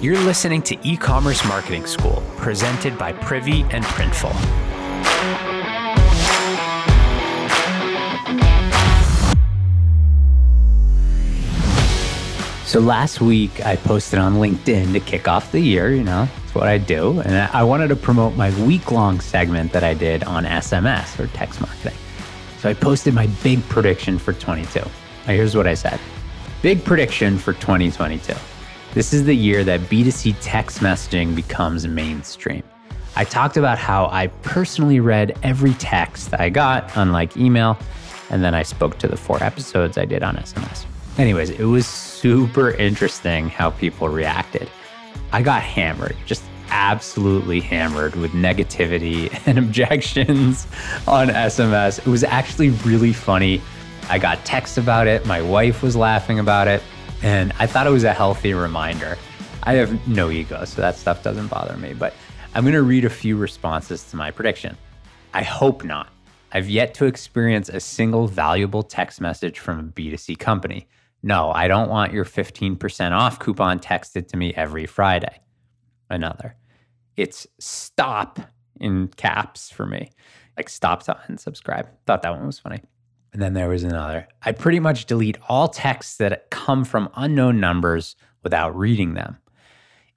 You're listening to E Commerce Marketing School, presented by Privy and Printful. So last week I posted on LinkedIn to kick off the year, you know, it's what I do. And I wanted to promote my week long segment that I did on SMS or text marketing. So I posted my big prediction for 22. Now here's what I said Big prediction for 2022. This is the year that B2C text messaging becomes mainstream. I talked about how I personally read every text that I got, unlike email, and then I spoke to the four episodes I did on SMS. Anyways, it was super interesting how people reacted. I got hammered, just absolutely hammered with negativity and objections on SMS. It was actually really funny. I got texts about it, my wife was laughing about it, and I thought it was a healthy reminder. I have no ego, so that stuff doesn't bother me, but I'm going to read a few responses to my prediction. I hope not. I've yet to experience a single valuable text message from a B2C company. No, I don't want your 15% off coupon texted to me every Friday. Another. It's stop in caps for me. Like stop to unsubscribe. Thought that one was funny. And then there was another. I pretty much delete all texts that come from unknown numbers without reading them.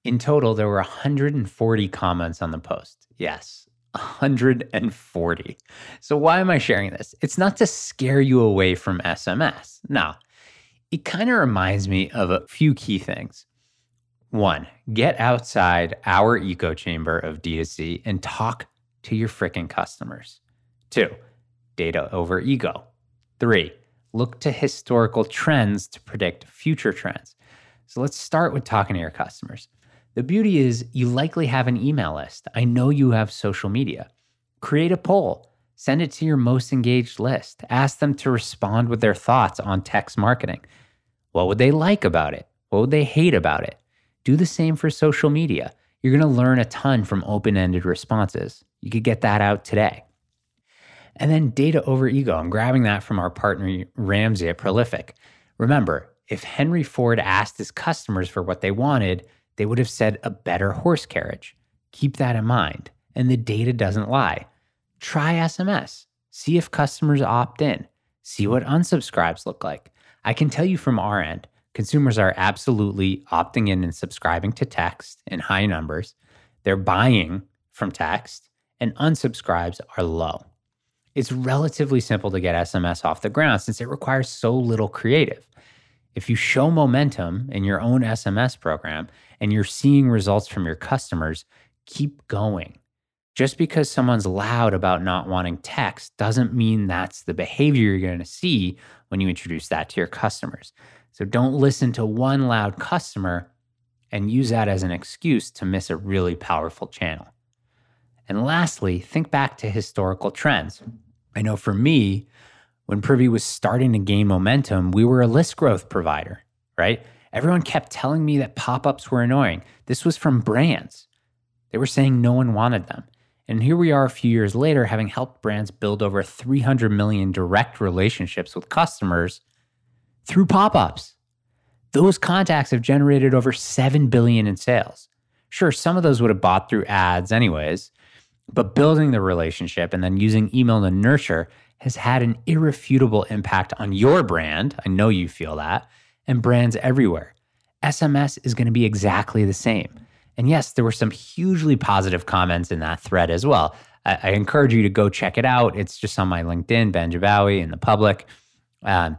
In total, there were 140 comments on the post. Yes, 140. So, why am I sharing this? It's not to scare you away from SMS. No, it kind of reminds me of a few key things. One, get outside our echo chamber of D2C and talk to your freaking customers. Two, data over ego. Three, look to historical trends to predict future trends. So let's start with talking to your customers. The beauty is you likely have an email list. I know you have social media. Create a poll, send it to your most engaged list. Ask them to respond with their thoughts on text marketing. What would they like about it? What would they hate about it? Do the same for social media. You're going to learn a ton from open ended responses. You could get that out today. And then data over ego. I'm grabbing that from our partner Ramsey at Prolific. Remember, if Henry Ford asked his customers for what they wanted, they would have said a better horse carriage. Keep that in mind. And the data doesn't lie. Try SMS. See if customers opt in. See what unsubscribes look like. I can tell you from our end, consumers are absolutely opting in and subscribing to text in high numbers. They're buying from text, and unsubscribes are low. It's relatively simple to get SMS off the ground since it requires so little creative. If you show momentum in your own SMS program and you're seeing results from your customers, keep going. Just because someone's loud about not wanting text doesn't mean that's the behavior you're going to see when you introduce that to your customers. So don't listen to one loud customer and use that as an excuse to miss a really powerful channel. And lastly, think back to historical trends. I know for me, when Privy was starting to gain momentum, we were a list growth provider, right? Everyone kept telling me that pop ups were annoying. This was from brands. They were saying no one wanted them. And here we are a few years later, having helped brands build over 300 million direct relationships with customers through pop ups. Those contacts have generated over 7 billion in sales. Sure, some of those would have bought through ads anyways, but building the relationship and then using email to nurture has had an irrefutable impact on your brand. I know you feel that, and brands everywhere. SMS is going to be exactly the same. And yes, there were some hugely positive comments in that thread as well. I, I encourage you to go check it out. It's just on my LinkedIn, Ben Jabbawy, in the public. Um,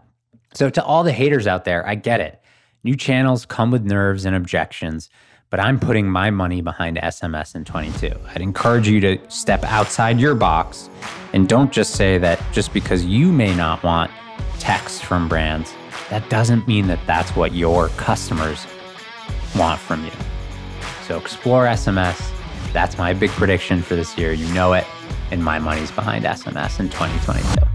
so, to all the haters out there, I get it. New channels come with nerves and objections, but I'm putting my money behind SMS in 22. I'd encourage you to step outside your box and don't just say that just because you may not want text from brands, that doesn't mean that that's what your customers want from you. So explore SMS. That's my big prediction for this year. You know it. And my money's behind SMS in 2022.